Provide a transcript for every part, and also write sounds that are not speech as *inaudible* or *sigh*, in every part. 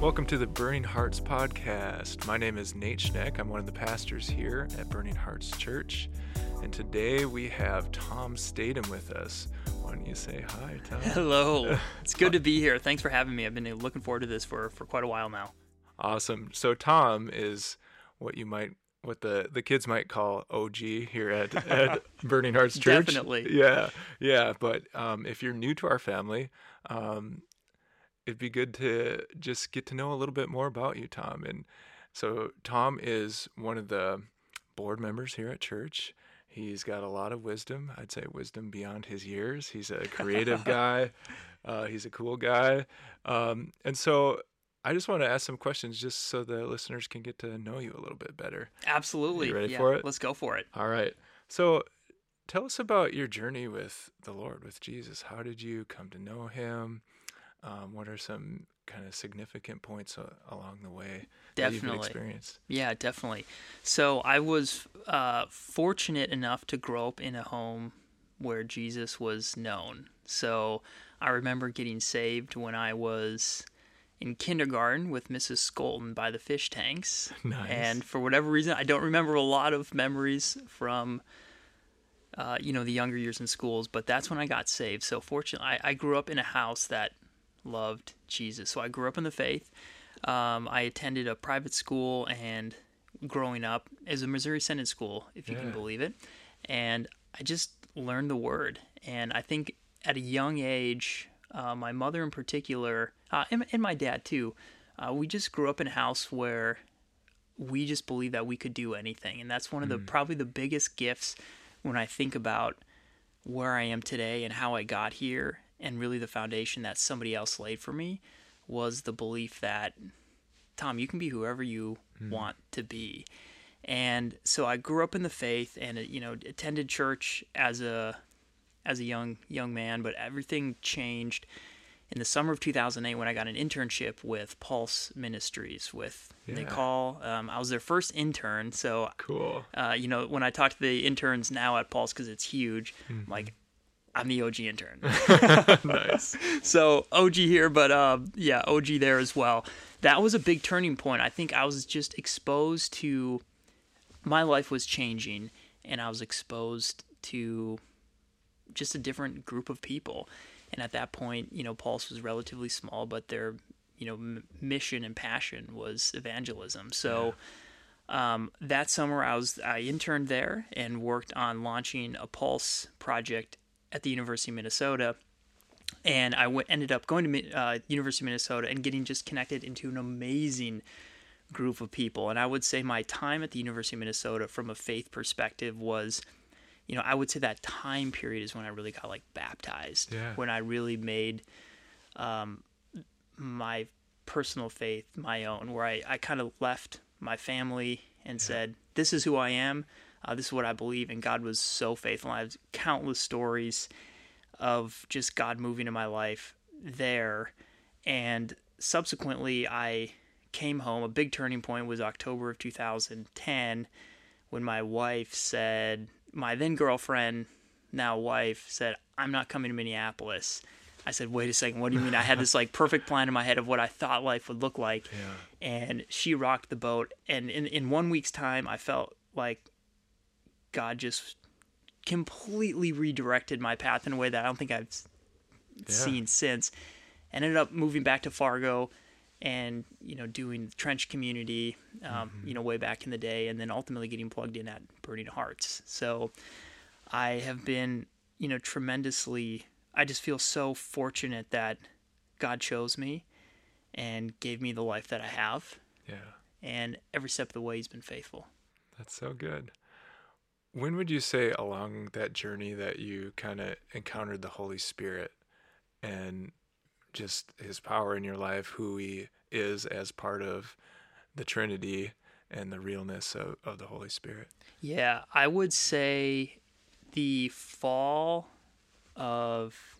Welcome to the Burning Hearts podcast. My name is Nate Schneck. I'm one of the pastors here at Burning Hearts Church. And today we have Tom Statham with us. Why don't you say hi, Tom? *laughs* Hello. *laughs* It's good to be here. Thanks for having me. I've been looking forward to this for, for quite a while now. Awesome. So Tom is what you might what the the kids might call OG here at, at *laughs* Burning Hearts Church. Definitely. Yeah, yeah. But um, if you're new to our family, um, it'd be good to just get to know a little bit more about you, Tom. And so Tom is one of the board members here at church. He's got a lot of wisdom. I'd say wisdom beyond his years. He's a creative *laughs* guy. Uh, he's a cool guy. Um, and so I just want to ask some questions just so the listeners can get to know you a little bit better. Absolutely. You ready yeah, for it? Let's go for it. All right. So tell us about your journey with the Lord, with Jesus. How did you come to know him? Um, what are some kind of significant points uh, along the way Definitely. experienced? Yeah, definitely. So I was uh, fortunate enough to grow up in a home where Jesus was known. So I remember getting saved when I was in kindergarten with Mrs. Skolton by the fish tanks. *laughs* Nice. And for whatever reason, I don't remember a lot of memories from, uh, you know, the younger years in schools, but that's when I got saved. So fortunately, I, I grew up in a house that loved Jesus. So I grew up in the faith. Um, I attended a private school and growing up as a Missouri Synod school, if you Yeah. can believe it. And I just learned the word. And I think at a young age, uh, my mother in particular, uh, and, and my dad too, uh, we just grew up in a house where we just believed that we could do anything. And that's one of the probably the biggest gifts when I think about where I am today and how I got here, and really the foundation that somebody else laid for me was the belief that Tom, you can be whoever you want to be. And so I grew up in the faith and you know attended church as a as a young young man, but everything changed in the summer of 2008 when I got an internship with Pulse Ministries with Yeah. Nicole. Um, I was their first intern, so Cool. uh, you know, when I talk to the interns now at Pulse because it's huge, Mm-hmm. Like, I'm the OG intern. *laughs* nice. *laughs* so OG here, but uh, yeah, OG there as well. That was a big turning point. I think I was just exposed to my life was changing, and I was exposed to just a different group of people. And at that point, you know, Pulse was relatively small, but their you know m- mission and passion was evangelism. So um, that summer, I was I interned there and worked on launching a Pulse project at the University of Minnesota. And I w- ended up going to uh, University of Minnesota and getting just connected into an amazing group of people. And I would say my time at the University of Minnesota, from a faith perspective, was, you know, I would say that time period is when I really got like baptized. Yeah. When I really made um, my personal faith my own, where I, I kind of left my family and said, This is who I am. Uh, this is what I believe. And God was so faithful. I have countless stories of just God moving in my life there. And subsequently, I came home. A big turning point was October of 2010 when my wife said, my then girlfriend, now wife, said, I'm not coming to Minneapolis. I said, wait a second, what do you mean? I had this like perfect plan in my head of what I thought life would look like. Yeah. And she rocked the boat. And in, in one week's time, I felt like God just completely redirected my path in a way that I don't think I've s- seen since. Ended up moving back to Fargo and, you know, doing the trench community, um, you know, way back in the day. And then ultimately getting plugged in at Burning Hearts. So I have been, you know, tremendously, I just feel so fortunate that God chose me and gave me the life that I have. Yeah. And every step of the way, He's been faithful. That's so good. When would you say along that journey that you kind of encountered the Holy Spirit and just his power in your life, who he is as part of the Trinity and the realness of, of the Holy Spirit? Yeah, I would say the fall of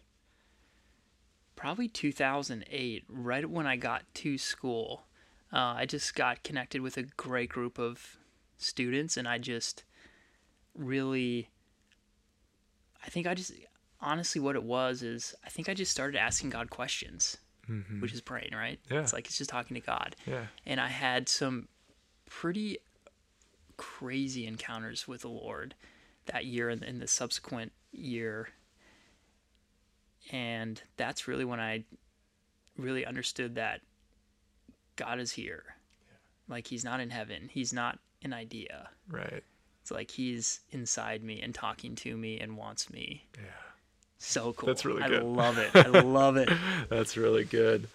probably 2008, right when I got to school. Uh, I just got connected with a great group of students, and I just really, I think I just honestly what it was is I think I just started asking God questions. Mm-hmm. which is praying, right? Yeah. It's like it's just talking to God. Yeah. And I had some pretty crazy encounters with the Lord that year and, and the subsequent year. And that's really when I really understood that God is here. Like he's not in heaven. He's not an idea. Right. It's like he's inside me and talking to me and wants me. Yeah. So cool. That's really good. I love it. I love it. *laughs* That's really good.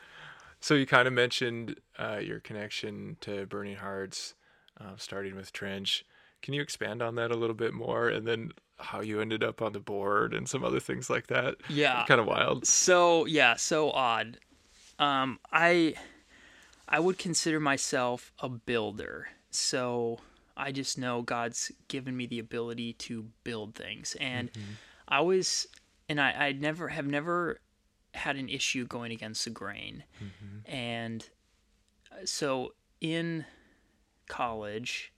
So you kind of mentioned uh, your connection to Burning Hearts, uh, starting with Trench. Can you expand on that a little bit more, and then how you ended up on the board and some other things like that? Yeah. Kind of wild. So yeah, so odd. Um, I I would consider myself a builder. So I just know God's given me the ability to build things, and I always and I I never have never had an issue going against the grain, and uh, so in college.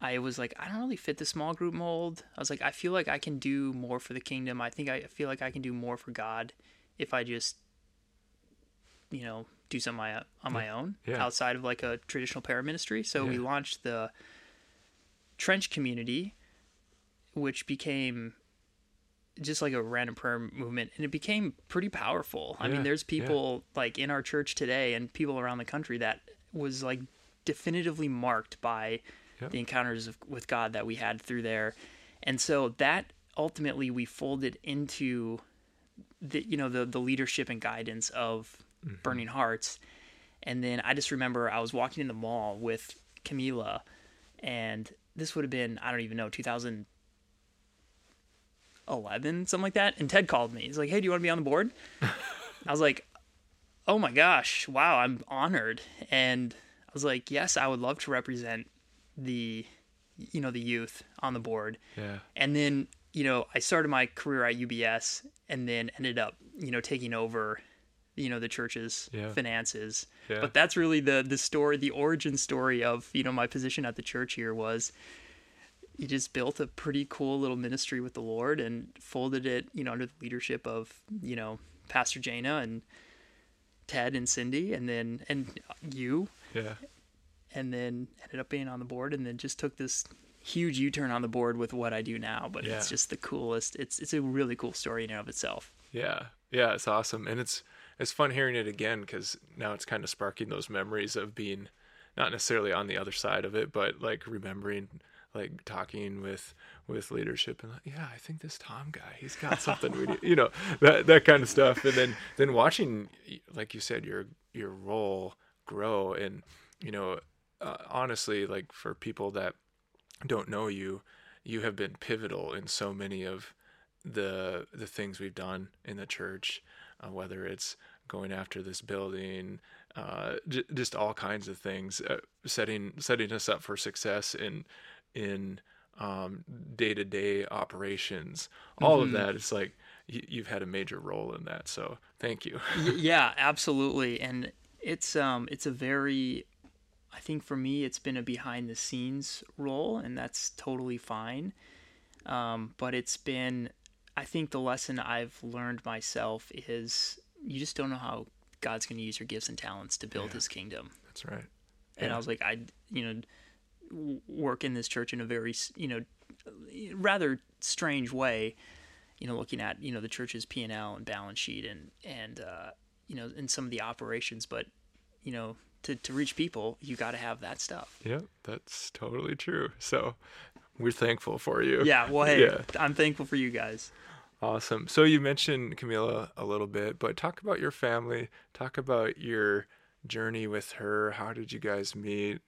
I was like, I don't really fit the small group mold. I was like, I feel like I can do more for the kingdom. I think I feel like I can do more for God if I just, you know, do something on my own Yeah. outside of like a traditional paraministry. So we launched the Trench Community, which became just like a random prayer movement and it became pretty powerful. I Yeah, mean, there's yeah. people like in our church today and people around the country that was like definitively marked by Yep. the encounters of, with God that we had through there. And so that ultimately we folded into the you know the the leadership and guidance of Mm-hmm. Burning Hearts. And then I just remember I was walking in the mall with Camila and this would have been I don't even know 2011 something like that and Ted called me. He's like, "Hey, do you want to be on the board?" *laughs* I was like, "Oh my gosh, wow, I'm honored." And I was like, "Yes, I would love to represent the you know the youth on the board." Yeah. and then you know i started my career at ubs and then ended up you know taking over you know the church's Yeah. finances. Yeah. but that's really the the story the origin story of you know my position at the church here was you just built a pretty cool little ministry with the lord and folded it you know under the leadership of you know pastor jana and ted and cindy and then and you. Yeah. and then ended up being on the board and then just took this huge U-turn on the board with what I do now but it's just the coolest. It's it's a really cool story in and of itself. Yeah, yeah, it's awesome, and it's it's fun hearing it again because now it's kind of sparking those memories of being not necessarily on the other side of it, but like remembering, like talking with with leadership and like, yeah, I think this Tom guy, he's got something we you know, that that kind of stuff, and then then watching, like you said, your your role grow, and you know, uh, honestly, like for people that don't know you, you have been pivotal in so many of the the things we've done in the church, uh, whether it's going after this building, uh, j- just all kinds of things, uh, setting setting us up for success in in um, day-to-day operations. All of that, it's like you, you've had a major role in that. So thank you. *laughs* Yeah absolutely and it's um it's a very I think for me it's been a behind the scenes role and that's totally fine um but it's been I think the lesson I've learned myself is you just don't know how God's going to use your gifts and talents to build Yeah. his kingdom That's right. and I was like, I, you know, work in this church in a very, you know, rather strange way. You know, looking at you know the church's P and L and balance sheet and and uh, you know in some of the operations, but you know to to reach people, you got to have that stuff. Yep, that's totally true. So we're thankful for you. Yeah, well, hey, Yeah. I'm thankful for you guys. Awesome. So you mentioned Camila a little bit, but talk about your family. Talk about your journey with her. How did you guys meet?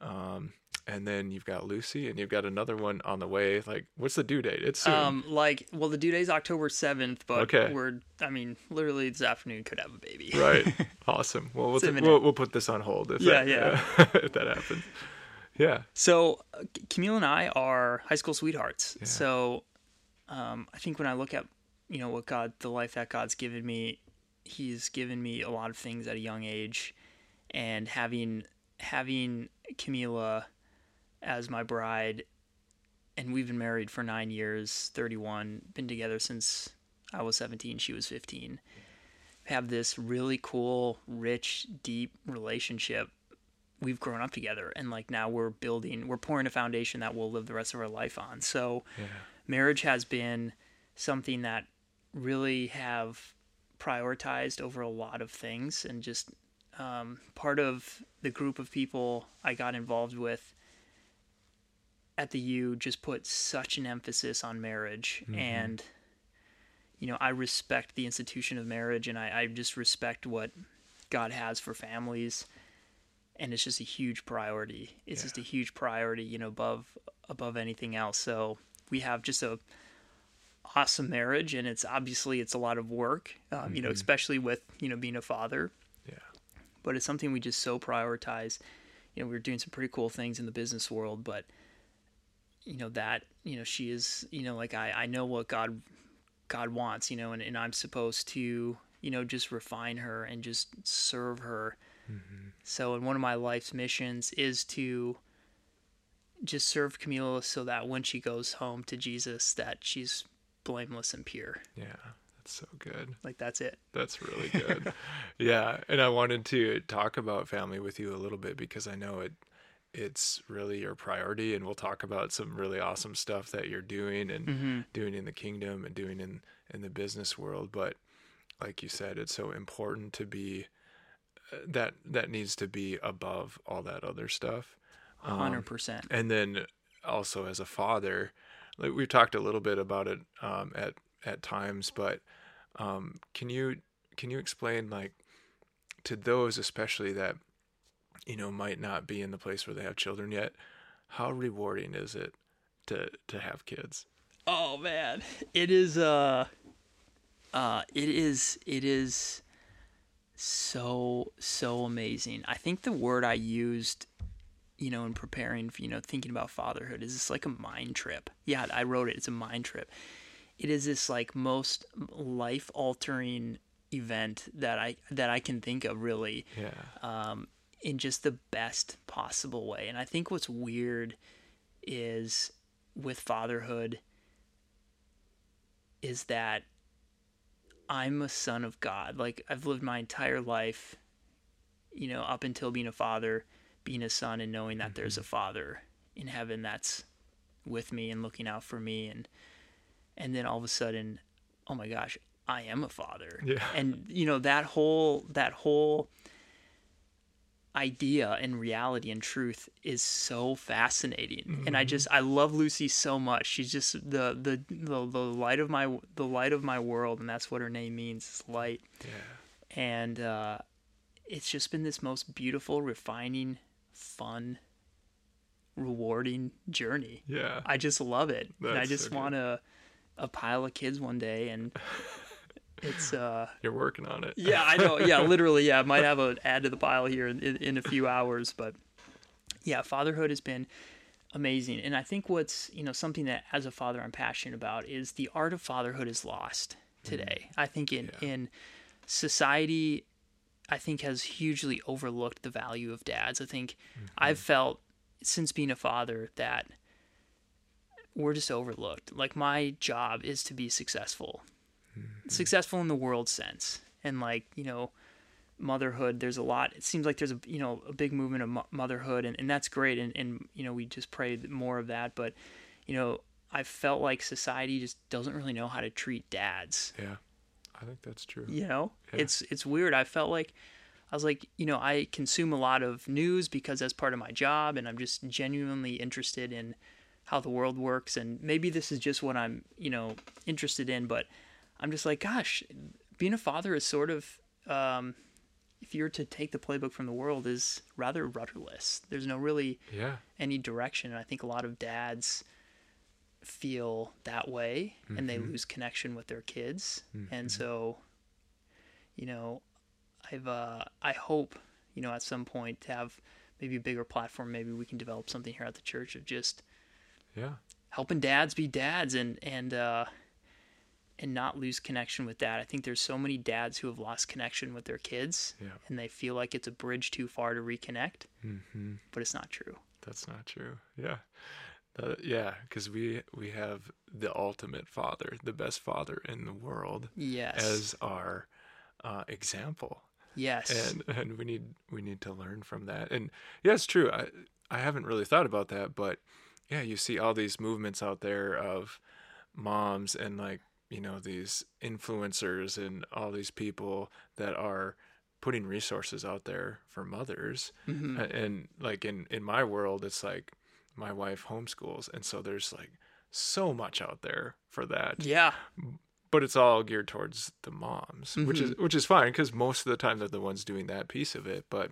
Um, and then you've got Lucy, and you've got another one on the way. Like, what's the due date? It's soon. Um, like, well, the due date is October seventh, but Okay. we're, I mean, literally this afternoon could have a baby. right. *laughs* Awesome. Well, we'll, t- we'll we'll put this on hold if Yeah, that, yeah. *laughs* if that happens. Yeah. So uh, Camille and I are high school sweethearts. So um, I think when I look at you know what God, the life that God's given me, He's given me a lot of things at a young age, and having having Camila as my bride, and we've been married for nine years, thirty one, been together since I was seventeen, she was fifteen. have this really cool, rich, deep relationship. We've grown up together, and like now we're building, we're pouring a foundation that we'll live the rest of our life on. So, Yeah. marriage has been something that really have prioritized over a lot of things and just um, part of the group of people i got involved with at the u just put such an emphasis on marriage and you know i respect the institution of marriage and I, I just respect what god has for families and it's just a huge priority. It's Yeah. just a huge priority you know above above anything else. So we have just a awesome marriage and it's obviously it's a lot of work um, you know especially with you know being a father. Yeah. but it's something we just so prioritize. You know we are doing some pretty cool things in the business world but you know that you know she is you know like i i know what god god wants you know and, and i'm supposed to you know just refine her and just serve her Mm-hmm. so and one of my life's missions is to just serve camila so that when she goes home to jesus that she's blameless and pure Yeah. That's so good. like that's it That's really *laughs* good. yeah, and I wanted to talk about family with you a little bit because I know it it's really your priority and we'll talk about some really awesome stuff that you're doing and mm-hmm. doing in the kingdom and doing in in the business world, but like you said it's so important to be that that needs to be above all that other stuff. Um, 100% and then also as a father like we've talked a little bit about it um, at at times but um, can you can you explain like to those especially that you know might not be in the place where they have children yet how rewarding is it to to have kids? Oh man, it is uh uh it is it is so so amazing. I think the word I used you know in preparing for, you know thinking about fatherhood is it's like a mind trip. Yeah, I wrote it. It's a mind trip. It is this like most life altering event that I that I can think of really yeah um, in just the best possible way. And I think what's weird is with fatherhood is that I'm a son of God. Like I've lived my entire life, you know, up until being a father, being a son and knowing that there's mm-hmm. a father in heaven that's with me and looking out for me and and then all of a sudden, oh my gosh, I am a father. Yeah. And you know, that whole that whole idea and reality and truth is so fascinating. And i just i love lucy so much. She's just the, the the the light of my the light of my world and that's what her name means is light. Yeah. And uh it's just been this most beautiful refining fun rewarding journey. Yeah. I just love it. And i just so want a a pile of kids one day and *laughs* it's uh you're working on it yeah, I know. Yeah, *laughs* literally. Yeah, might have an add to the pile here in, in, in a few hours, but yeah, fatherhood has been amazing, and I think what's you know something that as a father I'm passionate about is the art of fatherhood is lost today. I think in Yeah. in society, I think has hugely overlooked the value of dads. I think I've felt since being a father that we're just overlooked. Like my job is to be successful Mm-hmm. successful in the world sense. And like you know motherhood there's a lot it seems like there's a you know a big movement of motherhood and, and that's great and, and you know we just pray more of that but you know i felt like society just doesn't really know how to treat dads. Yeah. I think that's true. You know? Yeah. it's it's weird. I felt like i was like you know i consume a lot of news because that's part of my job and i'm just genuinely interested in how the world works and maybe this is just what i'm you know interested in but i'm just like gosh being a father is sort of um, if you're to take the playbook from the world is rather rudderless. There's no really yeah. any direction. And I think a lot of dads feel that way and they lose connection with their kids. And so, you know, I've uh, I hope, you know, at some point to have maybe a bigger platform, maybe we can develop something here at the church of just yeah. helping dads be dads and and uh and not lose connection with dad. I think there's so many dads who have lost connection with their kids yeah and they feel like it's a bridge too far to reconnect, mm-hmm. but it's not true. That's not true. Yeah. That- yeah, because we we have the ultimate father, the best father in the world, Yes. as our uh, example Yes. and and we need we need to learn from that and yeah it's true i i haven't really thought about that but yeah you see all these movements out there of moms and like you know these influencers and all these people that are putting resources out there for mothers Mhm. A- and like in in my world it's like my wife homeschools and so there's like so much out there for that yeah. but it's all geared towards the moms, which is which is fine because most of the time they're the ones doing that piece of it. But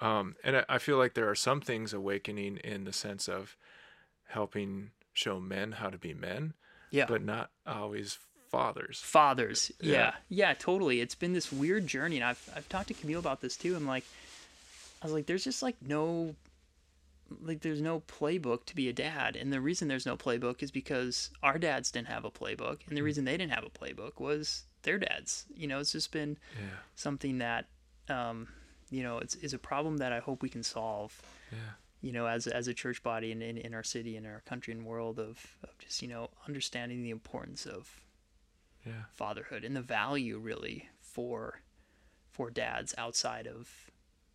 um, and I, I feel like there are some things awakening in the sense of helping show men how to be men, Yeah. but not always fathers. fathers. Yeah. Yeah. yeah, totally. It's been this weird journey, and I've I've talked to Camille about this too. I'm like, I was like, there's just like no, like there's no playbook to be a dad, and the reason there's no playbook is because our dads didn't have a playbook, and the reason they didn't have a playbook was their dads. You know, it's just been Yeah, something that, um, you know, it's is a problem that I hope we can solve. yeah, you know, as as a church body in, in, in our city, and our country and world of, of just, you know, understanding the importance of yeah, fatherhood and the value really for for dads outside of,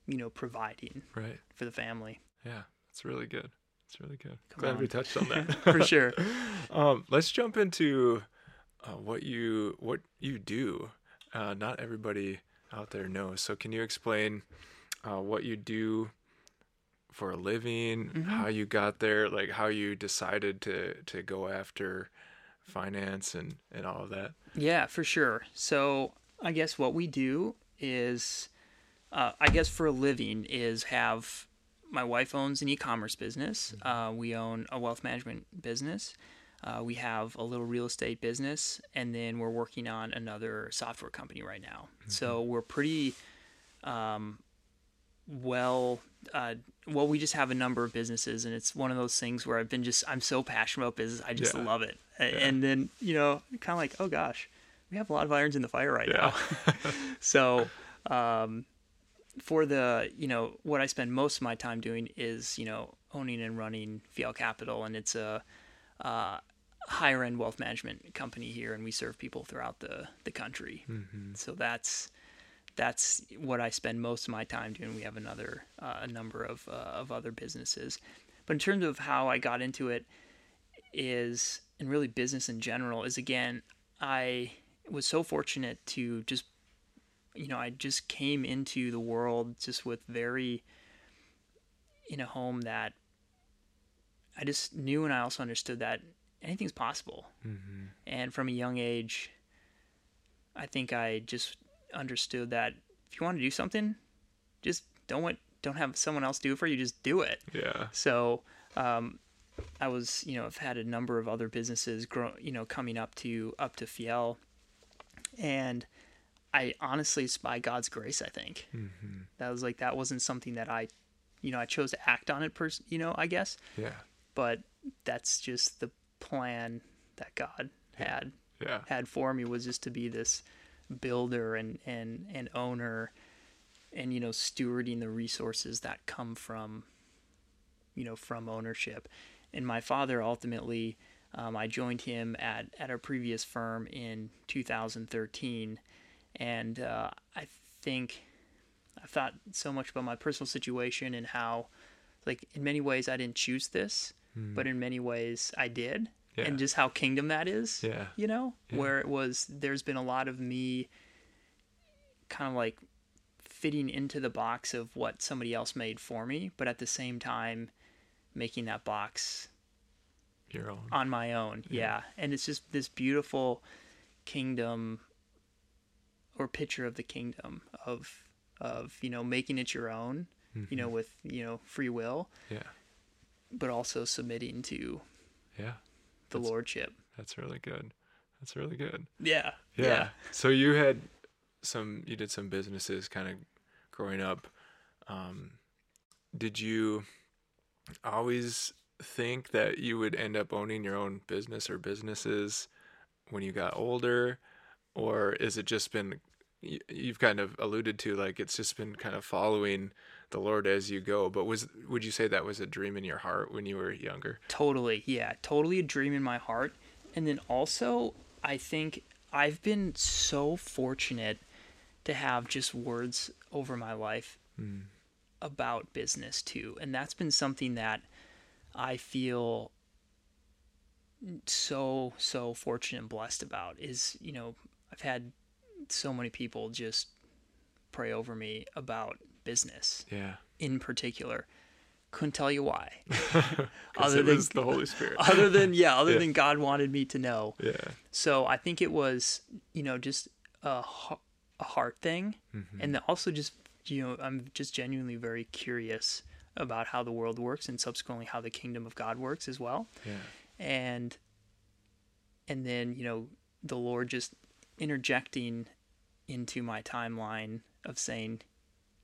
you know, providing right. for the family. Yeah, that's really good. It's really good. Come Glad we touched on that *laughs* For sure. *laughs* Um, let's jump into uh, what you what you do. Uh, not everybody out there knows. So, can you explain uh, what you do for a living? Mm-hmm. How you got there? Like how you decided to to go after finance and and all of that. Yeah, for sure. So I guess what we do is, uh, I guess for a living is have my wife owns an e-commerce business. Uh, we own a wealth management business. Uh, we have a little real estate business, and then we're working on another software company right now. So we're pretty um, well. Uh, well, we just have a number of businesses, and it's one of those things where I've been just I'm so passionate about business, I just Yeah. love it. A- And then you know, kind of like, oh gosh, we have a lot of irons in the fire right Yeah. now. *laughs* *laughs* so, um, for the you know what I spend most of my time doing is you know owning and running VL Capital, and it's a uh, higher end wealth management company here, and we serve people throughout the the country. So that's that's what I spend most of my time doing. We have another uh, a number of uh, of other businesses, but in terms of how I got into it, is and really business in general is again I was so fortunate to just you know I just came into the world just with very in a home that I just knew and I also understood that anything's possible. Mm-hmm. And from a young age, I think I just understood that if you want to do something, just don't want, don't have someone else do it for you. Just do it. Yeah. So um, I was, you know, I've had a number of other businesses grow, you know, coming up to up to Fiel, and I honestly, it's by God's grace, I think Mm-hmm. that was like that wasn't something that I, you know, I chose to act on it. Pers- you know, I guess, Yeah. but that's just the plan that God had Yeah. had for me was just to be this builder and and and owner and you know stewarding the resources that come from you know from ownership. And my father ultimately um, i joined him at at our previous firm in 2013 and uh, i think i thought so much about my personal situation and how like in many ways i didn't choose this but in many ways i did Yeah. and just how kingdom that is Yeah. you know Yeah. where it was there's been a lot of me kind of like fitting into the box of what somebody else made for me but at the same time making that box Your own. on my own Yeah. yeah, and it's just this beautiful kingdom or picture of the kingdom of of you know making it your own you know mm-hmm. with you know free will Yeah. but also submitting to Yeah. The That's- lordship That's really good. That's really good. yeah Yeah. So you had some you did some businesses kind of growing up. Um did you always think that you would end up owning your own business or businesses when you got older or is it just been you've kind of alluded to like it's just been kind of following the Lord as you go but was would you say that was a dream in your heart when you were younger? Totally, yeah, totally a dream in my heart. And then also, I think I've been so fortunate to have just words over my life Mm. about business too. And that's been something that I feel so so fortunate and blessed about is, you know, I've had so many people just pray over me about business Yeah. in particular. Couldn't tell you why. *laughs* Other than- the Holy Spirit. *laughs* other than yeah, other Yeah. than God wanted me to know. yeah. So I think it was, you know, just a heart thing. Mm-hmm. And then also just, you know, I'm just genuinely very curious about how the world works and subsequently how the kingdom of God works as well. Yeah. And, and then, you know, the Lord just interjecting into my timeline of saying,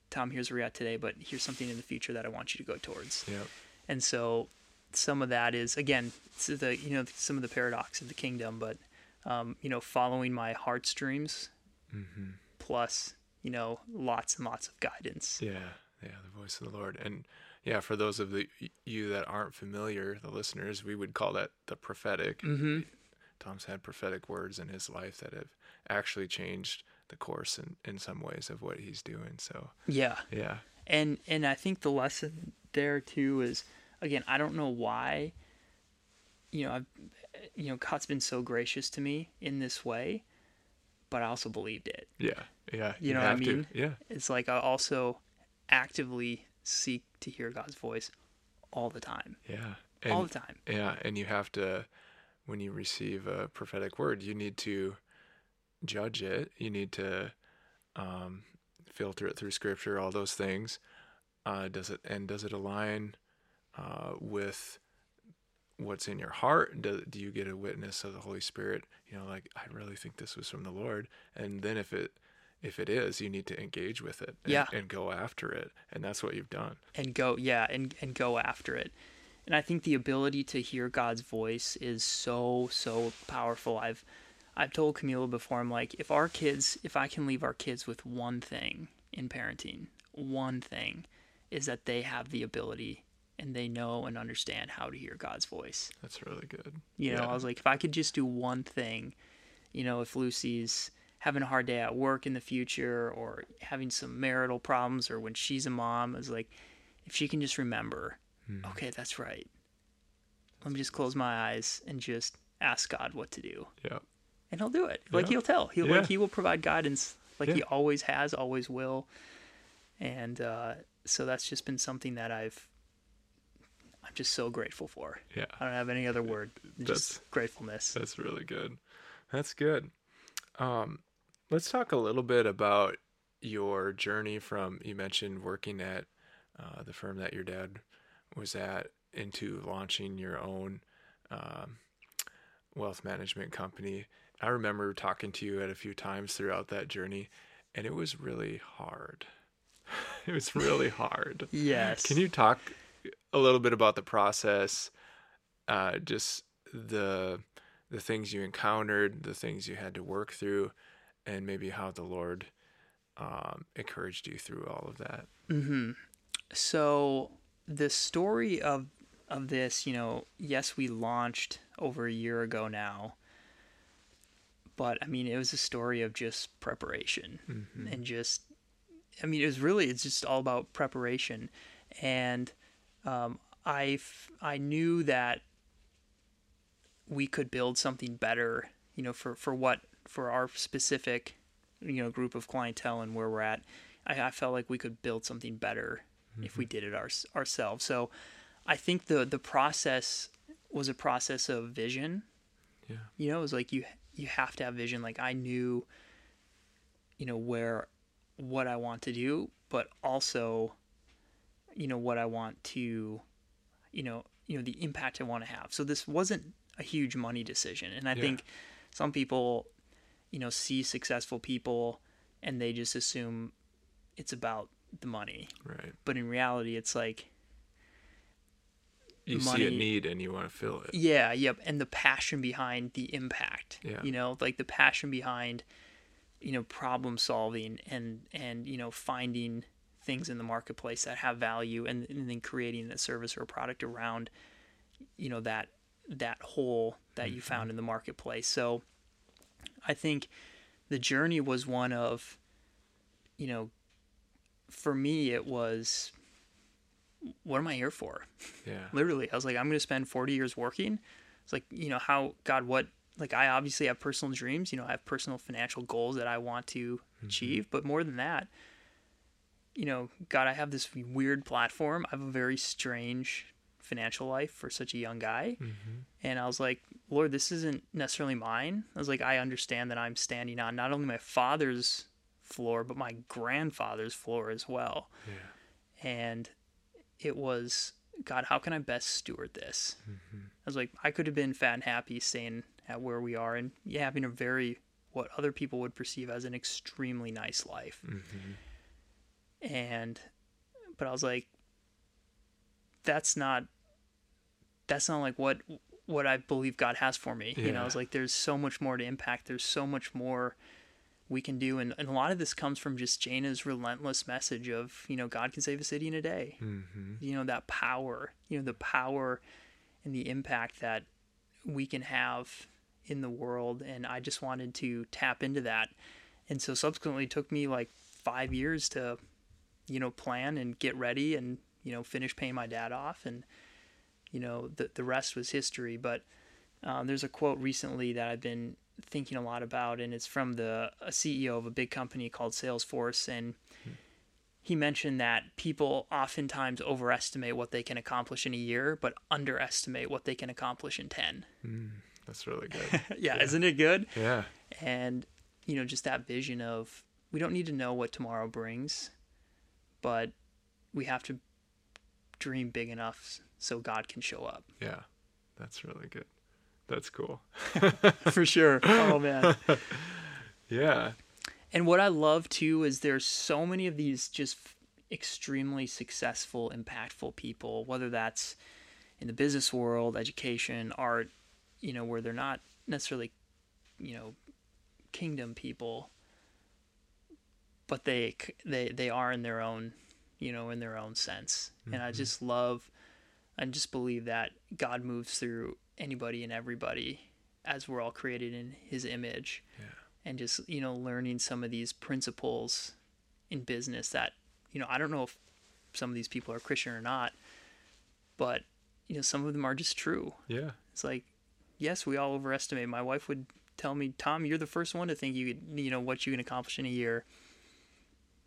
Tom, here's where we're at today, but here's something in the future that I want you to go towards. Yeah. And so some of that is again the you know some of the paradox of the kingdom, but um, you know following my heartstrings Mm-hmm. plus you know lots and lots of guidance. Yeah, yeah, the voice of the Lord. And yeah, for those of the, you that aren't familiar, the listeners, we would call that the prophetic. Mm-hmm. Tom's had prophetic words in his life that have actually changed the course in, in some ways of what he's doing. So Yeah, yeah, and and I think the lesson there too is again I don't know why. You know I've you know God's been so gracious to me in this way, but I also believed it. yeah, yeah. You know what I have to. mean? Yeah, It's like I also actively seek to hear God's voice all the time, yeah. all the time. yeah, and you have to, when you receive a prophetic word, you need to judge it. You need to um, filter it through Scripture, all those things. Uh, does it and does it align uh, with what's in your heart? Do, do you get a witness of the Holy Spirit? You know, like I really think this was from the Lord. And then if it if it is, you need to engage with it and, Yeah. and go after it. And that's what you've done. and go yeah and and go after it and i think the ability to hear god's voice is so so powerful i've i've told camila before i'm like if our kids if i can leave our kids with one thing in parenting one thing is that they have the ability and they know and understand how to hear god's voice That's really good. you know Yeah. i was like if i could just do one thing you know if lucy's having a hard day at work in the future or having some marital problems or when she's a mom is like if she can just remember Hmm. okay that's right let me just close my eyes and just ask god what to do Yeah. And he'll do it like Yeah. he'll tell he'll Yeah. like he will provide guidance like he always has always will and uh, so that's just been something that i've i'm just so grateful for Yeah. i don't have any other word That's- just gratefulness That's really good. That's good. Um, let's talk a little bit about your journey from you mentioned working at uh, the firm that your dad was at into launching your own um, wealth management company. I remember talking to you at a few times throughout that journey, and it was really hard. *laughs* it was really *laughs* hard. yes Can you talk a little bit about the process, uh, just the the things you encountered, the things you had to work through, and maybe how the Lord um, encouraged you through all of that? Mm-hmm. So the story of of this, you know, yes, we launched over a year ago now, but I mean, it was a story of just preparation Mm-hmm. and just, I mean, it was really it's just all about preparation, and um, I f- I knew that we could build something better, you know, for for what for our specific, you know, group of clientele and where we're at. I, I felt like we could build something better if we did it our, ourselves. So I think the the process was a process of vision. Yeah. You know, it was like you you have to have vision. Like I knew, you know, where what I want to do, but also, you know, what I want to, you know, you know, the impact I want to have. So this wasn't a huge money decision. And I Yeah. think some people, you know, see successful people and they just assume it's about the money. Right. But in reality, it's like, You see a need and you want to fill it. yeah, yep. And the passion behind the impact, Yeah. you know, like the passion behind, you know, problem solving and, and, you know, finding things in the marketplace that have value and, and then creating a service or a product around, you know, that, that hole that you mm-hmm. found in the marketplace. So I think the journey was one of you know, for me, it was, what am I here for? Yeah. *laughs* Literally, I was like, I'm going to spend 40 years working. It's like, you know, how, God, what, like, I obviously have personal dreams, you know, I have personal financial goals that I want to mm-hmm. achieve, but more than that, you know, God, I have this weird platform. I have a very strange financial life for such a young guy. Mm-hmm. And I was like, Lord, this isn't necessarily mine. I was like, I understand that I'm standing on not only my father's floor, but my grandfather's floor as well. Yeah. And it was, God, how can I best steward this? Mm-hmm. I was like, I could have been fat and happy staying at where we are and yeah, having a very, what other people would perceive as an extremely nice life. Mm-hmm. And, but I was like, that's not, that's not like what, what I believe God has for me. You know, Yeah. I was like, there's so much more to impact. There's so much more we can do. And, and a lot of this comes from just Jaina's relentless message of, you know, God can save a city in a day. Mm-hmm. You know, that power, you know, the power and the impact that we can have in the world. And I just wanted to tap into that. And so subsequently it took me like five years to, you know, plan and get ready and, you know, finish paying my dad off. And, you know, the, the rest was history. But um, there's a quote recently that I've been thinking a lot about, and it's from the a CEO of a big company called Salesforce, and hmm. he mentioned that people oftentimes overestimate what they can accomplish in a year, but underestimate what they can accomplish in ten. Hmm. That's really good. *laughs* yeah, isn't it good? yeah. And you know, just that vision of we don't need to know what tomorrow brings, but we have to dream big enough so God can show up. Yeah. That's really good. That's cool. *laughs* For sure. Oh man. *laughs* Yeah. And what I love too is there's so many of these just extremely successful, impactful people, whether that's in the business world, education, art, you know, where they're not necessarily, you know, kingdom people, but they they they are in their own, you know, in their own sense. And I mm-hmm. just love and just believe that God moves through anybody and everybody as we're all created in his image and just you know learning some of these principles in business that you know I don't know if some of these people are Christian or not, but you know some of them are just true. Yeah. It's like yes, we all overestimate. My wife would tell me, "Tom, you're the first one to think you could you know what you can accomplish in a year."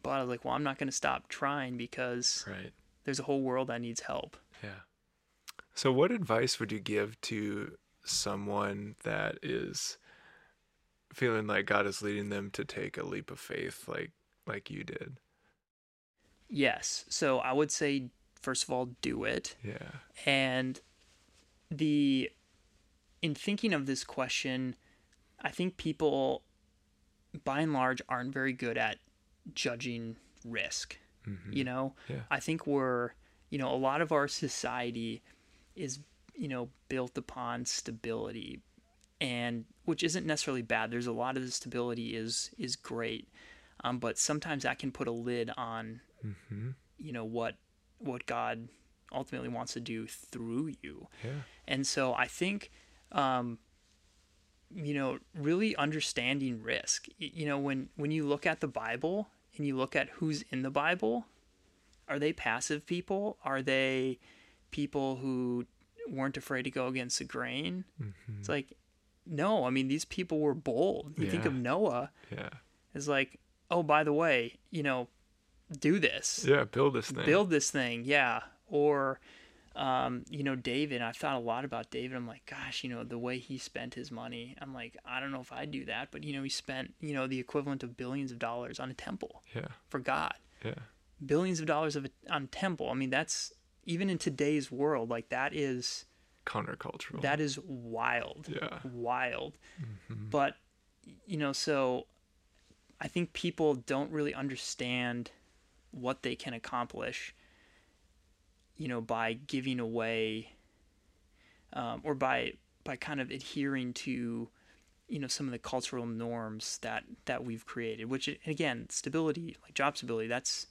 But I was like, "Well, I'm not going to stop trying because Right. there's a whole world that needs help." Yeah. So, what advice would you give to someone that is feeling like God is leading them to take a leap of faith, like like you did? Yes. So I would say first of all, do it. Yeah. And the in thinking of this question, I think people by and large aren't very good at judging risk. Mm-hmm. You know? Yeah. I think we're, you know, a lot of our society is, you know, built upon stability and which isn't necessarily bad. There's a lot of the stability is is great. Um, but sometimes that can put a lid on you know what what God ultimately wants to do through you. Yeah. And so I think, um, you know, really understanding risk. You know, when when you look at the Bible and you look at who's in the Bible, are they passive people? Are they people who weren't afraid to go against the grain? It's like, no. I mean, these people were bold. You think of Noah Yeah. as like, oh, by the way, you know, do this Yeah. Build this thing. build this thing yeah or um, you know david i've thought a lot about david i'm like gosh you know the way he spent his money i'm like i don't know if i'd do that but you know he spent you know the equivalent of billions of dollars on a temple Yeah. for god Yeah. billions of dollars of a, on temple i mean that's even in today's world like that is Countercultural. that is wild Yeah. wild but you know so i think people don't really understand what they can accomplish you know by giving away um, or by by kind of adhering to you know some of the cultural norms that that we've created which again stability like job stability that's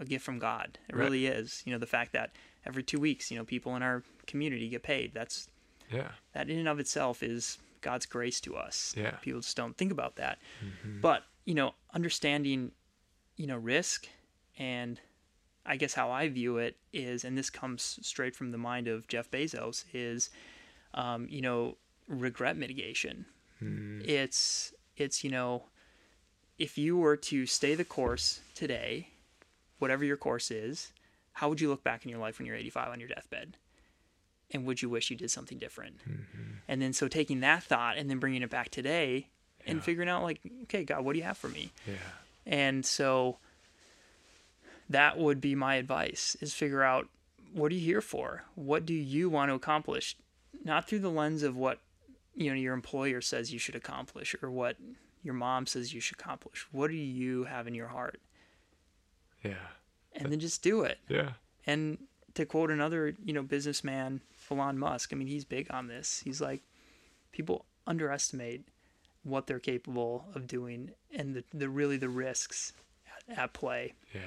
a gift from god it Right. really is you know the fact that every two weeks you know people in our community get paid that's Yeah. that in and of itself is God's grace to us. Yeah. People just don't think about that. But, you know, understanding, you know, risk and I guess how I view it is, and this comes straight from the mind of Jeff Bezos, is, um, you know, regret mitigation. Hmm. It's it's you know, if you were to stay the course today, whatever your course is, how would you look back in your life when you're 85 on your deathbed? And would you wish you did something different? Mm-hmm. And then so taking that thought and then bringing it back today and figuring out like, okay, God, what do you have for me? Yeah. And so that would be my advice is figure out what are you here for? What do you want to accomplish? Not through the lens of what you know your employer says you should accomplish or what your mom says you should accomplish. What do you have in your heart? Yeah. And then just do it. Yeah. And to quote another, you know, businessman, Elon Musk, I mean, he's big on this. He's like, people underestimate what they're capable of doing and the, the really the risks at, at play. Yeah.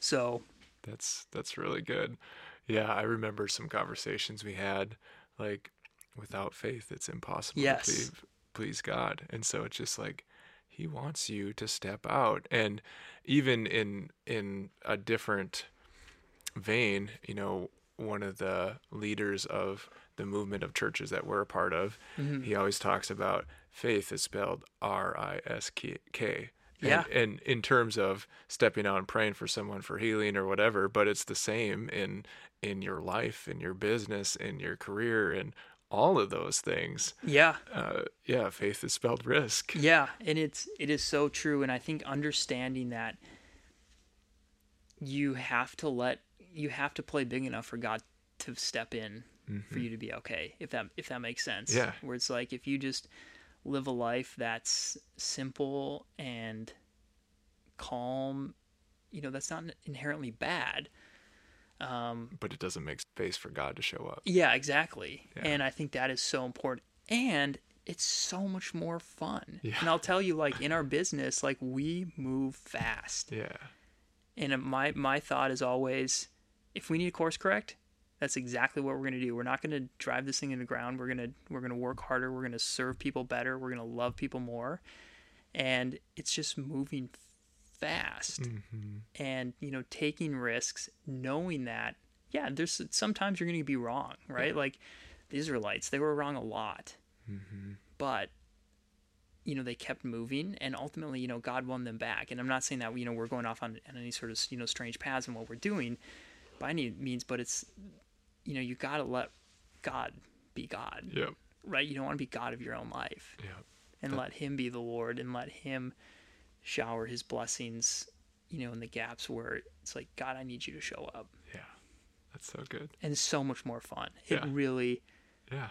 So That's that's really good. Yeah, I remember some conversations we had like without faith it's impossible Yes. to please, please God. And so it's just like he wants you to step out and even in in a different vein, you know, one of the leaders of the movement of churches that we're a part of, Mm-hmm. he always talks about faith is spelled R I S K. And, Yeah. and in terms of stepping out and praying for someone for healing or whatever, but it's the same in in your life, in your business, in your career, and all of those things. yeah, Uh, yeah, faith is spelled risk. yeah, and it's it is so true. And I think understanding that you have to let you have to play big enough for God to step in for you to be okay. If that if that makes sense. Mm-hmm. Yeah. Where it's like if you just live a life that's simple and calm, you know, that's not inherently bad. Um, But it doesn't make space for God to show up. Yeah, exactly. Yeah. And I think that is so important. And it's so much more fun. Yeah. And I'll tell you, like in our business, like we move fast. Yeah. And my my thought is always, if we need a course correct, that's exactly what we're gonna do. We're not gonna drive this thing into the ground. We're gonna we're gonna work harder. We're gonna serve people better. We're gonna love people more. And it's just moving fast. Hmm and you know taking risks knowing that yeah there's sometimes you're going to be wrong right? Like the israelites they were wrong a lot. Hmm but you know they kept moving and ultimately you know god won them back. And i'm not saying that you know we're going off on, on any sort of you know strange paths in what we're doing by any means but it's you know you got to let god be god. Yep. right? You don't want to be god of your own life. Yep. and That- let him be the Lord and let him shower his blessings, you know, in the gaps where it's like, God, I need you to show up. Yeah. That's so good. And so much more fun. It Yeah. really, Yeah.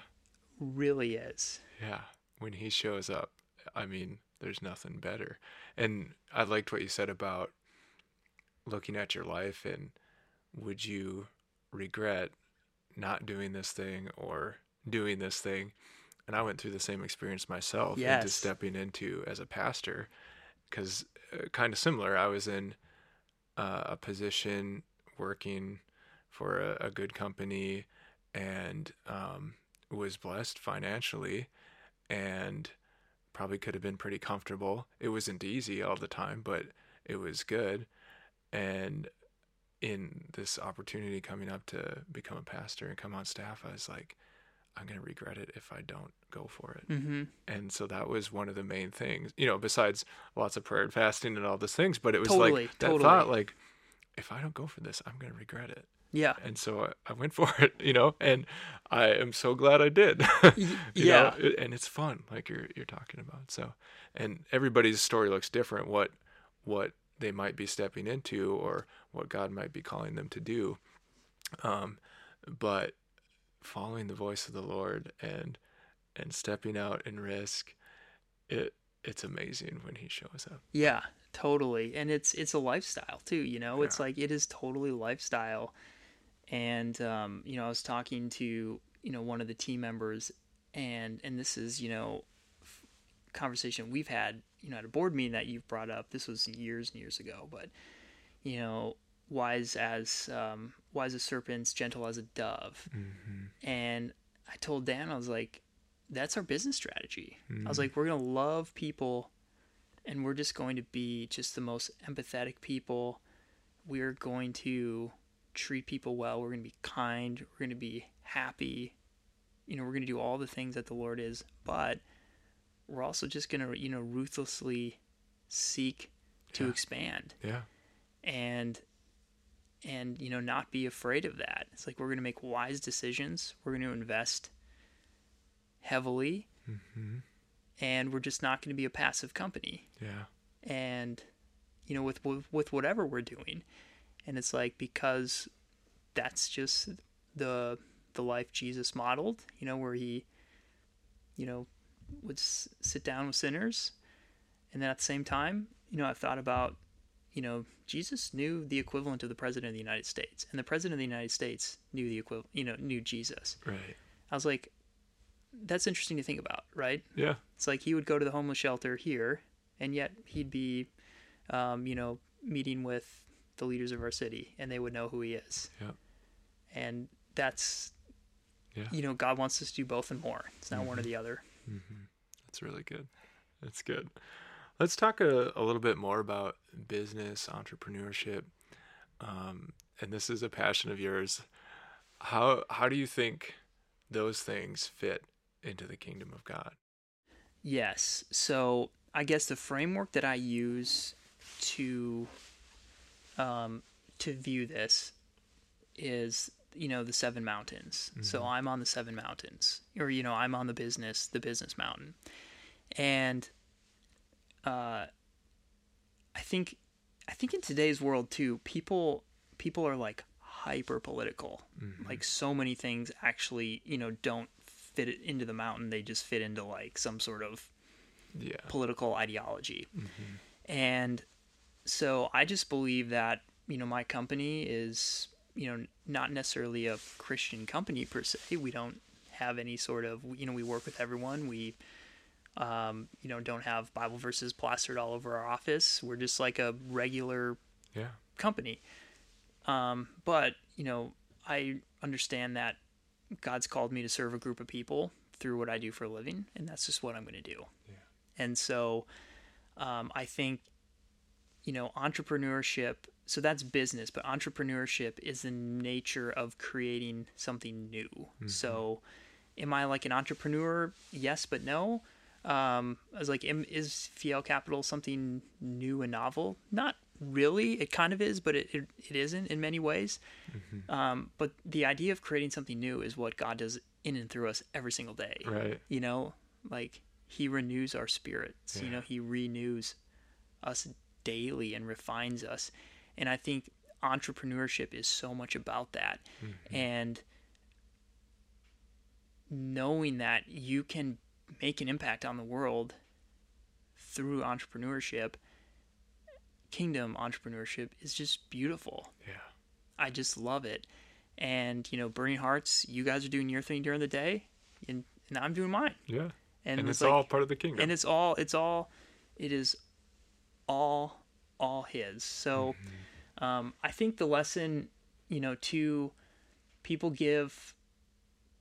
really is. Yeah. When he shows up, I mean, there's nothing better. And I liked what you said about looking at your life and would you regret not doing this thing or doing this thing? And I went through the same experience myself into stepping into as a pastor because uh, kind of similar. I was in uh, a position working for a, a good company and um, was blessed financially and probably could have been pretty comfortable. It wasn't easy all the time, but it was good. And in this opportunity coming up to become a pastor and come on staff, I was like, I'm going to regret it if I don't go for it. Mm-hmm. And so that was one of the main things, you know, besides lots of prayer and fasting and all those things. But it was Totally, like that totally. thought, like, if I don't go for this, I'm going to regret it. Yeah. And so I, I went for *laughs* it, you know, and I am so glad I did. *laughs* you yeah. know, and it's fun, like you're you're talking about. So, and everybody's story looks different. What what they might be stepping into, or what God might be calling them to do. Um, but following the voice of the Lord and and stepping out in risk, it it's amazing when He shows up. Yeah, totally. And it's it's a lifestyle too, you know. It's like it is totally lifestyle. And um, you know, I was talking to, you know, one of the team members and and this is, you know, f- conversation we've had, you know, at a board meeting that you've brought up. This was years and years ago, but you know, wise as um wise as serpents, gentle as a dove. Mm-hmm. And I told Dan, I was like, that's our business strategy. I was Mhm. like, we're going to love people and we're just going to be just the most empathetic people. We're going to treat people well. We're going to be kind. We're going to be happy. You know, we're going to do all the things that the Lord is, but we're also just going to, you know, ruthlessly seek to Yeah. expand Yeah. and and you know not be afraid of that. It's like we're going to make wise decisions we're going to invest heavily hmm and we're just not going to be a passive company. Yeah. and you know with, with with whatever we're doing and it's like because that's just the the life Jesus modeled you know where he you know would s- sit down with sinners and then at the same time you know I've thought about you know Jesus knew the equivalent of the president of the United States and the president of the United States knew the equivalent you know knew Jesus Right. I was like that's interesting to think about right Yeah. it's like he would go to the homeless shelter here, and yet he'd be, um, you know, meeting with the leaders of our city, and they would know who he is. Yep. And that's, Yeah. you know, God wants us to do both and more. It's not one or the other. Mm-hmm. That's really good. That's good. Let's talk a, a little bit more about business, entrepreneurship. Um, and this is a passion of yours. How how do you think those things fit into the kingdom of God? Yes. So I guess the framework that I use to um, to view this is you know the seven mountains. So I'm on the seven mountains, or you know I'm on the business the business mountain, and uh, I think I think in today's world too, people people are like hyper political. Like so many things actually you know don't fit into the mountain. They just fit into like some sort of Yeah. political ideology. And so I just believe that, you know, my company is, you know, not necessarily a Christian company per se. We don't have any sort of, you know, we work with everyone. We, um, you know, don't have Bible verses plastered all over our office. We're just like a regular Yeah. company. Um, but, you know, I understand that God's called me to serve a group of people through what I do for a living, and that's just what I'm going to do. Yeah. And so um, I think, you know, entrepreneurship, so that's business, but entrepreneurship is the nature of creating something new. So am I like an entrepreneur? Yes, but no. Um, I was like, is Fiel Capital something new and novel? Not really. It kind of is, but it, it, it isn't in many ways. Um, but the idea of creating something new is what God does in and through us every single day. Right. You know, like He renews our spirits. You know, He renews us daily and refines us. And I think entrepreneurship is so much about that. And knowing that you can make an impact on the world through entrepreneurship, kingdom entrepreneurship is just beautiful. Yeah. I just love it. And, you know, Burning Hearts, you guys are doing your thing during the day, and, and I'm doing mine. Yeah. And, And, it's, it's like, all part of the kingdom. and it's all, it's all, it is all, all His. So um, I think the lesson, you know, to people give,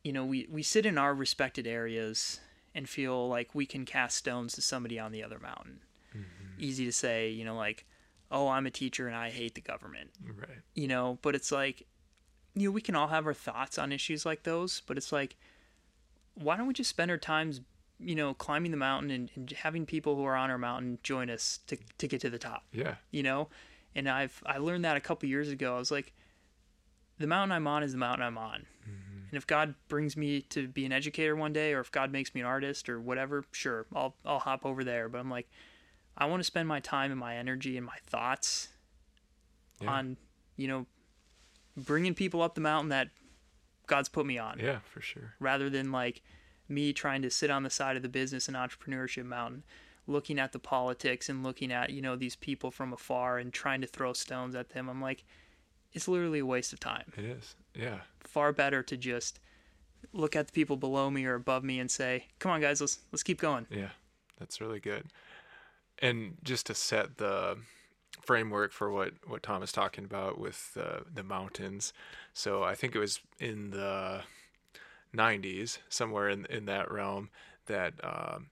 you know, we, we sit in our respected areas and feel like we can cast stones to somebody on the other mountain. Mm-hmm. Easy to say, you know, like, oh, I'm a teacher and I hate the government right. you know but it's like you know we can all have our thoughts on issues like those but it's like why don't we just spend our times you know climbing the mountain and, and having people who are on our mountain join us to, to get to the top Yeah. you know and i've i learned that a couple years ago i was like the mountain i'm on is the mountain i'm on mm-hmm. And if god brings me to be an educator one day or if god makes me an artist or whatever sure i'll i'll hop over there but i'm like i want to spend my time and my energy and my thoughts Yeah. on you know bringing people up the mountain that god's put me on Yeah, for sure. rather than like me trying to sit on the side of the business and entrepreneurship mountain looking at the politics and looking at you know these people from afar and trying to throw stones at them i'm like it's literally a waste of time It is. Yeah. far better to just look at the people below me or above me and say come on guys let's let's keep going Yeah, that's really good. And just to set the framework for what what Tom is talking about with the the mountains. So I think it was in the 90s, somewhere in in that realm, that um,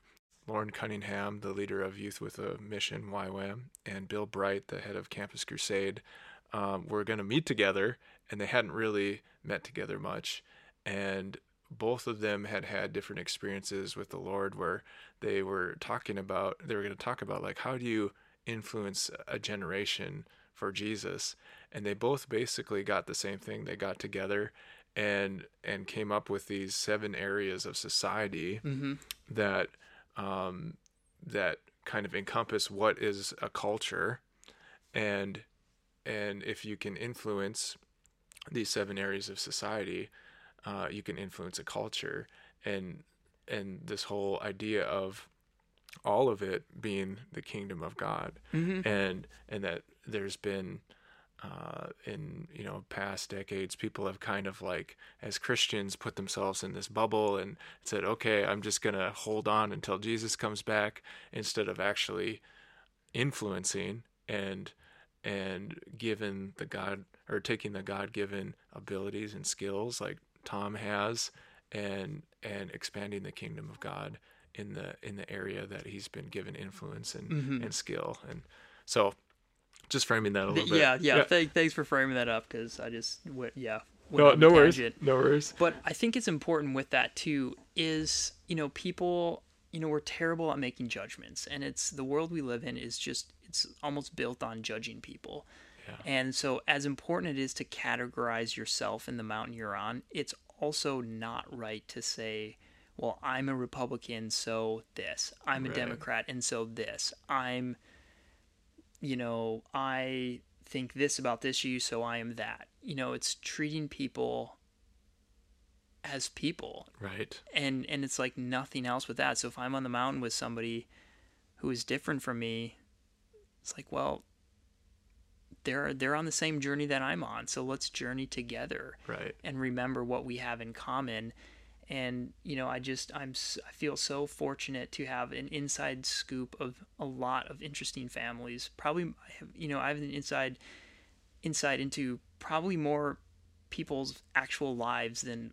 Loren Cunningham, the leader of Youth with a Mission YWAM, and Bill Bright, the head of Campus Crusade, um, were going to meet together, and they hadn't really met together much. And both of them had had different experiences with the Lord where they were talking about, they were going to talk about, like, how do you influence a generation for Jesus? And they both basically got the same thing. They got together and and came up with these seven areas of society Mm-hmm. that um, that kind of encompass what is a culture, and and if you can influence these seven areas of society, uh, you can influence a culture, and and this whole idea of all of it being the kingdom of God, Mm-hmm. and and that there's been uh, in you know past decades people have kind of like as christians put themselves in this bubble and said okay i'm just gonna hold on until jesus comes back instead of actually influencing and and given the god or taking the god-given abilities and skills like tom has and and expanding the kingdom of god in the in the area that he's been given influence and Mhm. and skill and so just framing that a little bit Yeah, yeah. Th- thanks for framing that up because I just went, yeah. went no, no worries no worries But I think it's important with that too is, you know, people, you know, we're terrible at making judgments and it's the world we live in is just it's almost built on judging people. Yeah. And so as important it is to categorize yourself in the mountain you're on, it's also not right to say, well, I'm a Republican, so this. I'm a Right. Democrat and so this. I'm you know, I think this about this issue, so I am that. You know, it's treating people as people right and and it's like nothing else with that so if i'm on the mountain with somebody who is different from me it's like well they're they're on the same journey that i'm on so let's journey together right. and remember what we have in common. And you know i just i'm i feel so fortunate to have an inside scoop of a lot of interesting families. Probably you know i have an inside insight into probably more people's actual lives than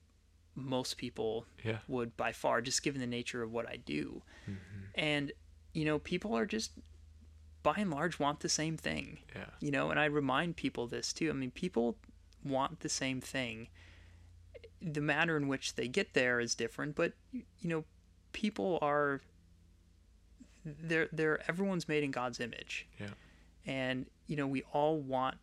most people yeah. would by far just given the nature of what i do. Mm-hmm. And you know people are just by and large want the same thing yeah you know and i remind people this too i mean people want the same thing the manner in which they get there is different but you know people are they're they're everyone's made in god's image Yeah. and you know we all want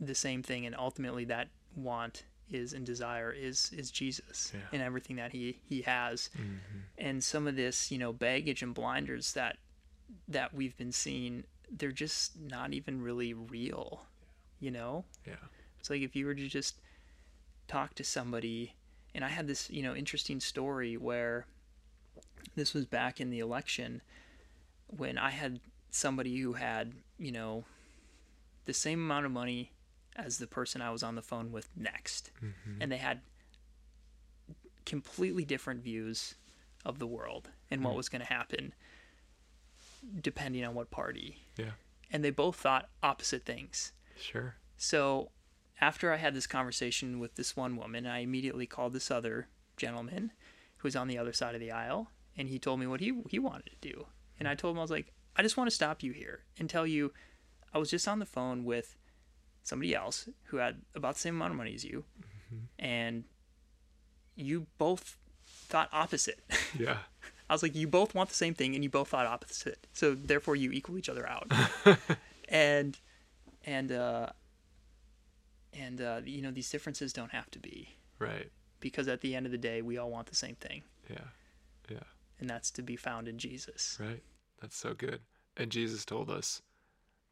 the same thing and ultimately that want is and desire is is jesus Yeah. and everything that he he has Mhm. and some of this you know baggage and blinders that that we've been seeing they're just not even really real you know? Yeah. It's like if you were to just talk to somebody and i had this you know interesting story where this was back in the election when i had somebody who had you know the same amount of money as the person i was on the phone with next. Mhm. and they had completely different views of the world and what Mm. was going to happen depending on what party. Yeah. And they both thought opposite things. sure So after I had this conversation with this one woman, I immediately called this other gentleman who was on the other side of the aisle and he told me what he he wanted to do. And I told him I was like, I just want to stop you here and tell you I was just on the phone with somebody else who had about the same amount of money as you mm-hmm. and you both thought opposite. yeah *laughs* I was like, you both want the same thing and you both thought opposite. So therefore you equal each other out. *laughs* and and uh and uh you know these differences don't have to be right because at the end of the day we all want the same thing yeah yeah and that's to be found in Jesus. right that's so good and jesus told us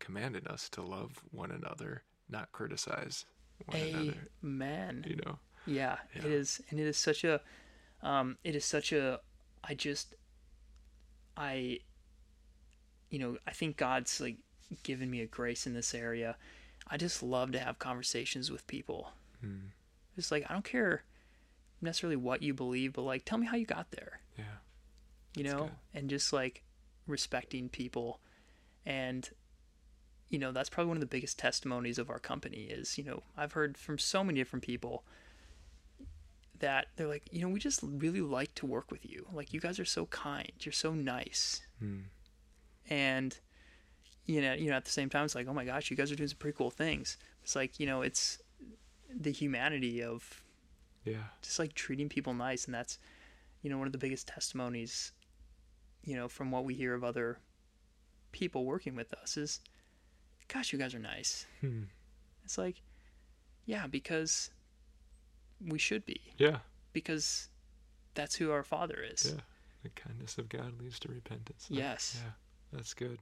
commanded us to love one another not criticize one another Man, you know Yeah, it Yeah. is, and it is such a, um, it is such a. I just, I, you know, I think God's like given me a grace in this area. I just love to have conversations with people. Mm. Just like I don't care necessarily what you believe, but like tell me how you got there. yeah You know, good. and just like respecting people, and you know that's probably one of the biggest testimonies of our company is you know I've heard from so many different people that they're like, you know, we just really like to work with you. Like you guys are so kind. You're so nice. Hmm. And you know, you know, at the same time, it's like, oh my gosh, you guys are doing some pretty cool things. It's like, you know, it's the humanity of Yeah. just like treating people nice, and that's, you know, one of the biggest testimonies, you know, from what we hear of other people working with us is, gosh, you guys are nice. Hmm. It's like, yeah, because we should be, Yeah. because that's who our Father is. Yeah. The kindness of God leads to repentance. Yes. Yeah. That's good.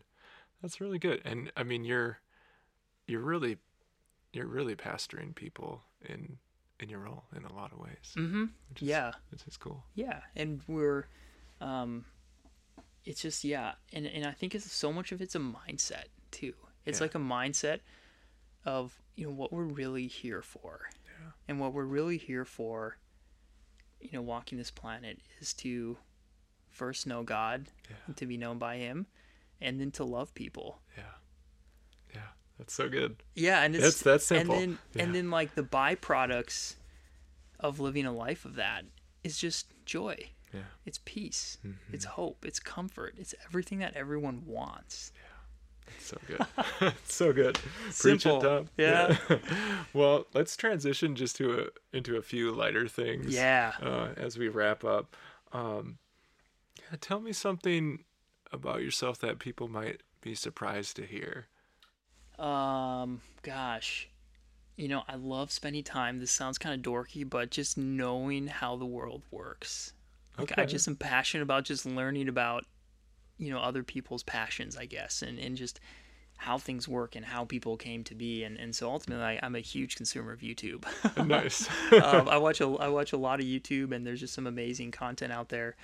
That's really good. And I mean, you're you're really you're really pastoring people in in your role in a lot of ways. Mm-hmm. Which is, Yeah. Which is cool. Yeah, and we're, um, it's just yeah, and and I think it's so much of it's a mindset too. It's Yeah. like a mindset of you know what we're really here for, Yeah. and what we're really here for, you know, walking this planet is to first know God, Yeah. and to be known by Him, and then to love people. Yeah. Yeah. That's so good. Yeah, and it's That's that's simple. and then yeah. and then like the byproducts of living a life of that is just joy. yeah. It's peace. Mhm. It's hope. It's comfort. It's everything that everyone wants. It's so good. *laughs* So good. Preach Simple. it, Tom. Yeah. *laughs* well, let's transition just to a into a few lighter things. Yeah. uh, as we wrap up. Um, yeah, tell me something about yourself that people might be surprised to hear. Um, gosh. You know, I love spending time. This sounds kind of dorky, but just knowing how the world works. Like I just am passionate about just learning about, you know, other people's passions, I guess, and, and just how things work and how people came to be. And, and so ultimately, I, I'm a huge consumer of YouTube. *laughs* nice. um, I watch a I watch a lot of YouTube, and there's just some amazing content out there.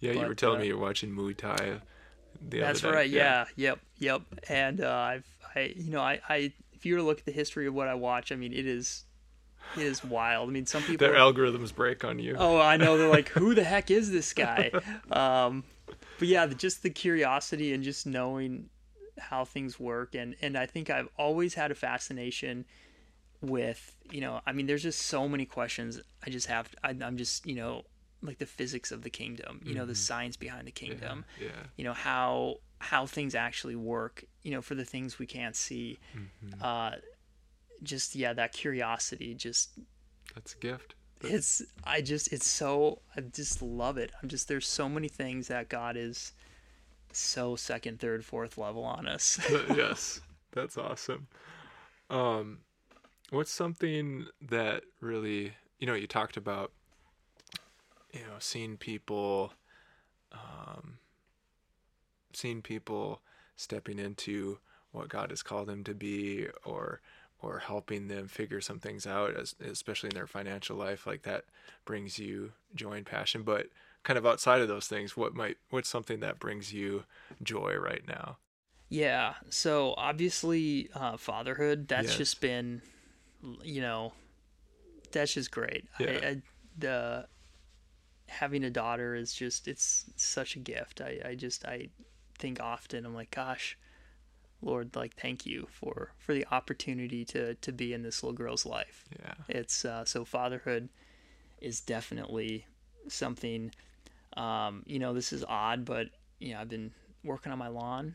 yeah, you were telling uh, me you're watching Muay Thai. The That's other day. right. Yeah. Yep. Yep. And uh, I've I you know I I if you were to look at the history of what I watch, I mean it is it is wild. I mean some people. Their algorithms break on you. oh, I know. They're like, *laughs* who the heck is this guy? *laughs* Um, but yeah, just the curiosity and just knowing how things work, and and I think I've always had a fascination with you know I mean there's just so many questions I just have I, I'm just you know like the physics of the kingdom, you know the science behind the kingdom yeah. you know how how things actually work you know for the things we can't see Mhm. uh just yeah that curiosity just That's a gift. It's i just it's so i just love it. I'm just there's so many things that god is so second third fourth level on us. *laughs* Yes, that's awesome. Um, what's something that really, you know, you talked about, you know, seeing people, um, seeing people stepping into what God has called them to be, or or helping them figure some things out, as, especially in their financial life, like that brings you joy and passion. But kind of outside of those things, what might what's something that brings you joy right now? yeah so obviously uh fatherhood that's Yes. just been you know that's just great Yeah. I, I the having a daughter is just it's such a gift i i just i think often i'm like gosh lord like thank you for for the opportunity to to be in this little girl's life Yeah. it's uh so fatherhood is definitely something um you know this is odd but you know i've been working on my lawn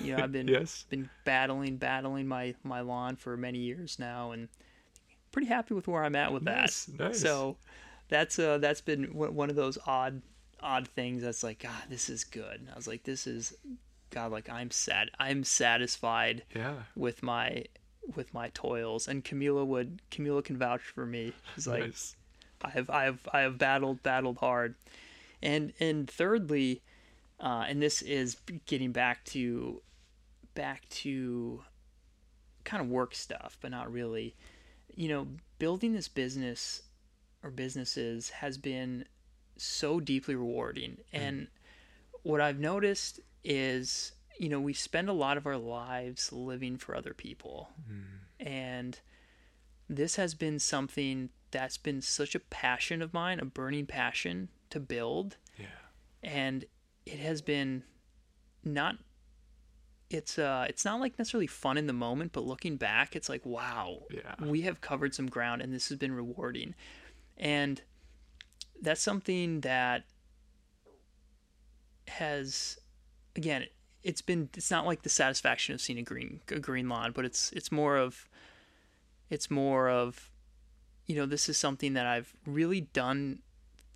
you know i've *laughs* been Yes. been battling battling my my lawn for many years now and pretty happy with where i'm at with Nice, that nice. so that's uh that's been one one of those odd odd things that's like god this is good i was like this is god like i'm sad i'm satisfied Yeah. with my with my toils and camila would camila can vouch for me she's like nice. I have I have I have battled battled hard, and and thirdly, uh, and this is getting back to back to kind of work stuff, but not really. You know, building this business or businesses has been so deeply rewarding, and what I've noticed is you know we spend a lot of our lives living for other people, and this has been something that's been such a passion of mine, a burning passion to build, Yeah. and it has been not it's uh it's not like necessarily fun in the moment, but looking back, it's like wow, Yeah. we have covered some ground and this has been rewarding. And that's something that has again it's been it's not like the satisfaction of seeing a green a green lawn but it's it's more of it's more of you know this is something that I've really done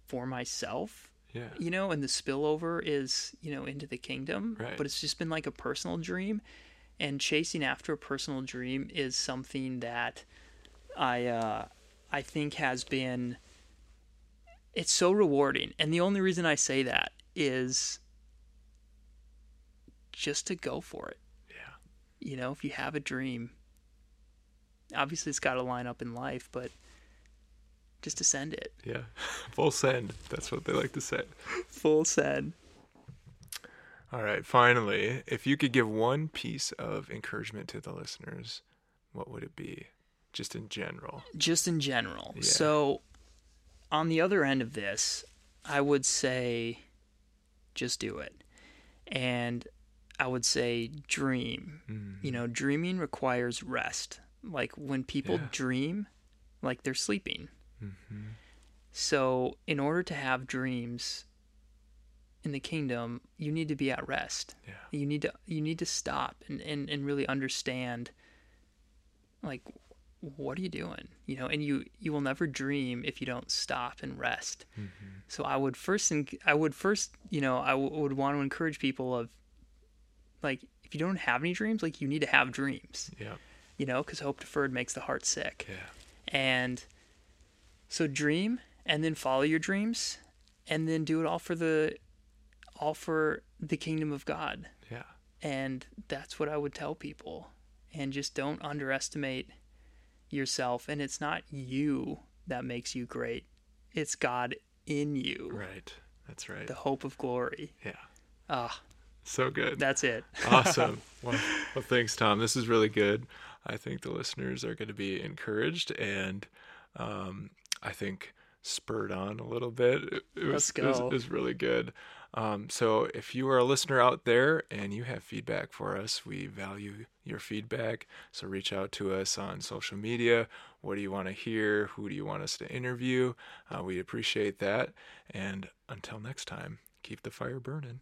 for myself Yeah. you know and the spillover is you know into the kingdom Right. but it's just been like a personal dream and chasing after a personal dream is something that I uh I think has been it's so rewarding and the only reason I say that is just to go for it Yeah. you know if you have a dream obviously it's got to line up in life but just to send it Yeah. *laughs* Full send. That's what they like to say. full send All right. Finally, if you could give one piece of encouragement to the listeners, what would it be? Just in general. just in general. Yeah. So, on the other end of this, I would say just do it. And I would say dream. Mm. You know, dreaming requires rest. Like when people Yeah. dream, like they're sleeping. hmm So, in order to have dreams in the kingdom, you need to be at rest. Yeah. You need to you need to stop and, and, and really understand like what are you doing? You know, and you you will never dream if you don't stop and rest. Mm-hmm. So I would first I would first, you know, I w- would want to encourage people of like if you don't have any dreams, like you need to have dreams, Yeah. you know, cuz hope deferred makes the heart sick. Yeah. And so dream and then follow your dreams and then do it all for the all for the kingdom of God. Yeah. And that's what I would tell people. And just don't underestimate yourself and it's not you that makes you great. It's God in you. Right. That's right. The hope of glory. Yeah. Ah, So good. that's it. *laughs* awesome. Well, well, thanks, Tom. This is really good. I think the listeners are going to be encouraged and um, I think spurred on a little bit. It, it was, Let's It was, go. it was really good. Um, so if you are a listener out there and you have feedback for us, we value your feedback. So reach out to us on social media. What do you want to hear? Who do you want us to interview? Uh, we appreciate that. And until next time, keep the fire burning.